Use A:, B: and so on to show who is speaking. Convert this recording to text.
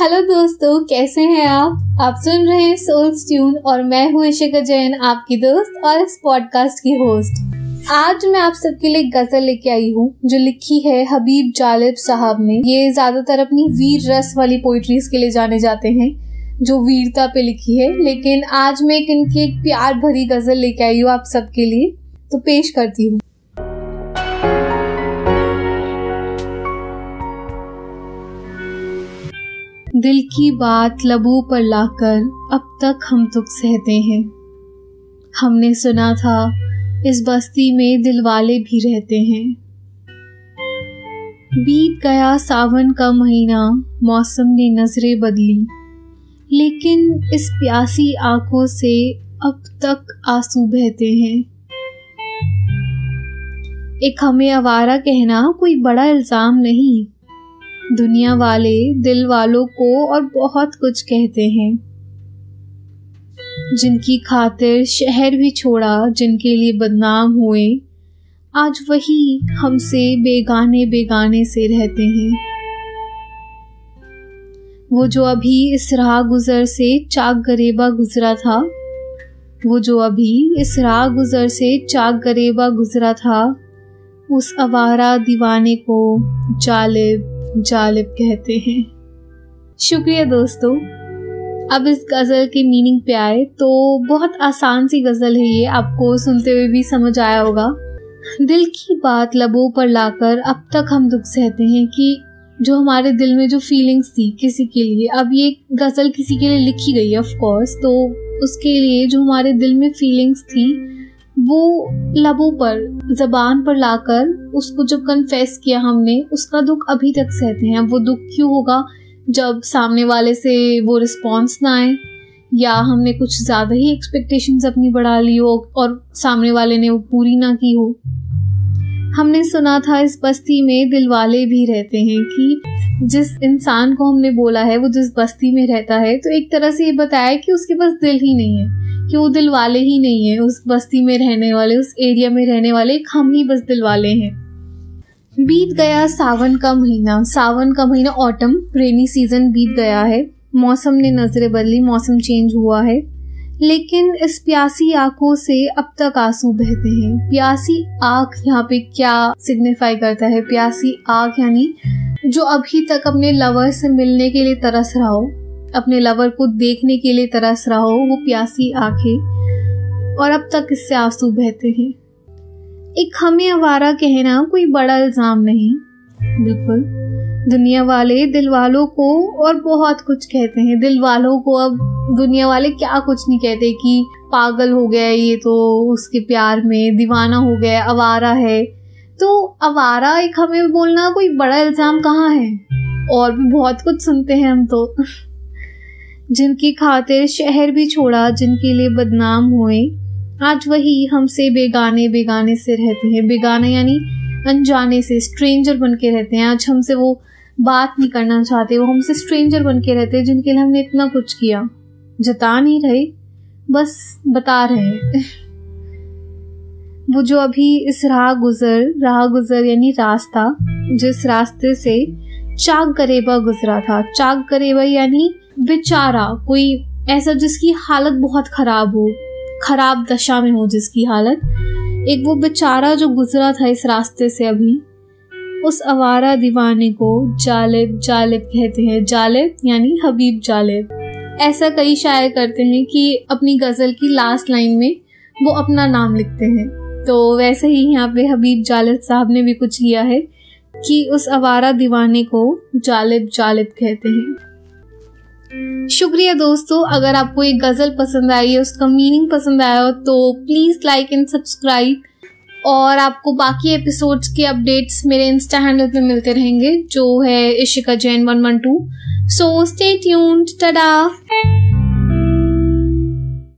A: Hello दोस्तों, कैसे हैं आप? आप सुन रहे हैं सोल ट्यून और मैं हूँ इशिका जैन, आपकी दोस्त और इस पॉडकास्ट की होस्ट आज मैं आप सबके लिए गज़ल लेके आई हूँ, जो लिखी है हबीब जालिब साहब ने। ये ज़्यादातर अपनी वीर रस वाली पोइट्रीज के लिए जाने जाते हैं, जो वीरता पे लिखी है। लेकिन आज मैं एक इनकी एक प्यार भरी गज़ल लेके आई हूँ आप सबके लिए तो पेश करती हूँ। दिल की बात लबों पर लाकर अब तक हम दुख सहते हैं। हमने सुना था, इस बस्ती में दिल वाले भी रहते हैं। बीत गया सावन का महीना, मौसम ने नज़रें बदली। लेकिन इस प्यासी आँखों से अब तक आँसू बहते हैं। एक हमें आवारा कहना कोई बड़ा इल्ज़ाम नहीं। दुनिया वाले, दिल वालों को और बहुत कुछ कहते हैं। जिनकी खातिर शहर भी छोड़ा, जिनके लिए बदनाम हुए, आज वही हमसे बेगाने बेगाने से रहते हैं। वो जो अभी इस राह गुजर से चाक गरेबा गुजरा था, वो जो अभी इस राह गुजर से चाक गरेबा गुजरा था, उस आवारा दीवाने को, जालिब जालिब कहते हैं। शुक्रिया दोस्तों। अब इस गज़ल के मीनिंग पे आए तो बहुत आसान सी गज़ल है ये। आपको सुनते हुए भी समझ आया होगा। दिल की बात लबों पर लाकर अब तक हम दुख सहते हैं कि जो हमारे दिल में जो फीलिंग्स थी किसी के लिए, अब ये गज़ल किसी के लिए लिखी गई है ऑफ़ कोर्स तो उसके लिए जो हमारे दिल में फीलिंग्स थी वो लबों पर, जबान पर लाकर उसको जब कन्फेस किया हमने, उसका दुख अभी तक सहते हैं। वो दुख क्यों होगा जब सामने वाले से वो रिस्पॉन्स ना आए? या हमने कुछ ज़्यादा ही एक्सपेक्टेशंस अपनी बढ़ा ली हो और सामने वाले ने वो पूरी ना की हो? हमने सुना था इस बस्ती में दिल वाले भी रहते हैं कि जिस इंसान को हमने बोला है, वो जिस बस्ती में रहता है तो एक तरह से ये बताया कि उसके पास दिल ही नहीं है। कि वो दिल वाले ही नहीं है? उस बस्ती में रहने वाले, उस एरिया में रहने वाले हम ही बस दिल वाले हैं। बीत गया सावन का महीना। सावन का महीना ऑटम रेनी सीज़न बीत गया है। मौसम ने नज़रें बदली, मौसम चेंज हुआ है। लेकिन इस प्यासी आँखों से अब तक आँसू बहते हैं। प्यासी आँख यहाँ पे क्या सिग्निफाई करता है? प्यासी आँख यानी जो अभी तक अपने लवर से मिलने के लिए तरस रहा हो। अपने लवर को देखने के लिए तरस रहा हो, वो प्यासी आँखें, और अब तक इससे आँसू बहते हैं। एक हमें आवारा कहना कोई बड़ा इल्ज़ाम नहीं। बिल्कुल, दुनिया वाले दिल वालों को और बहुत कुछ कहते हैं। दिल वालों को अब दुनिया वाले क्या कुछ नहीं कहते कि पागल हो गया ये तो उसके प्यार में दीवाना हो गया, आवारा है। तो आवारा एक हमें बोलना कोई बड़ा इल्ज़ाम कहाँ है? और भी बहुत कुछ सुनते हैं हम तो। जिनकी खातिर शहर भी छोड़ा, जिनके लिए बदनाम हुए। आज वही हमसे बेगाने बेगाने से रहते हैं। बेगाने यानी अनजाने से स्ट्रेंजर बन के रहते हैं। आज हमसे वो बात नहीं करना चाहते। वो हमसे स्ट्रेंजर बन के रहते हैं, जिनके लिए हमने इतना कुछ किया। जता नहीं रहे, बस बता रहे वो जो अभी इस राह गुजर राह गुजर यानी रास्ता, जिस रास्ते से चाक गरेबा गुजरा था। चाक गरेबा यानी बेचारा कोई ऐसा जिसकी हालत बहुत खराब हो, खराब दशा में हो जिसकी हालत। एक वो बेचारा जो गुजरा था इस रास्ते से अभी, उस आवारा दीवाने को जालिब जालिब कहते हैं, जालिब यानी हबीब जालिब। ऐसा कई शायर करते हैं कि अपनी गज़ल की लास्ट लाइन में वो अपना नाम लिखते हैं। तो वैसे ही यहाँ पे हबीब जालिब साहब ने भी कुछ किया है कि उस आवारा दीवाने को जालिब जालिब कहते हैं। शुक्रिया दोस्तों, अगर आपको एक गज़ल पसंद आई है, उसका मीनिंग पसंद आया हो तो प्लीज़ लाइक एंड सब्सक्राइब और आपको बाकी एपिसोड्स के अपडेट्स मेरे इंस्टा हैंडल पे मिलते रहेंगे, जो है Ishika Jain one one two so stay tuned tada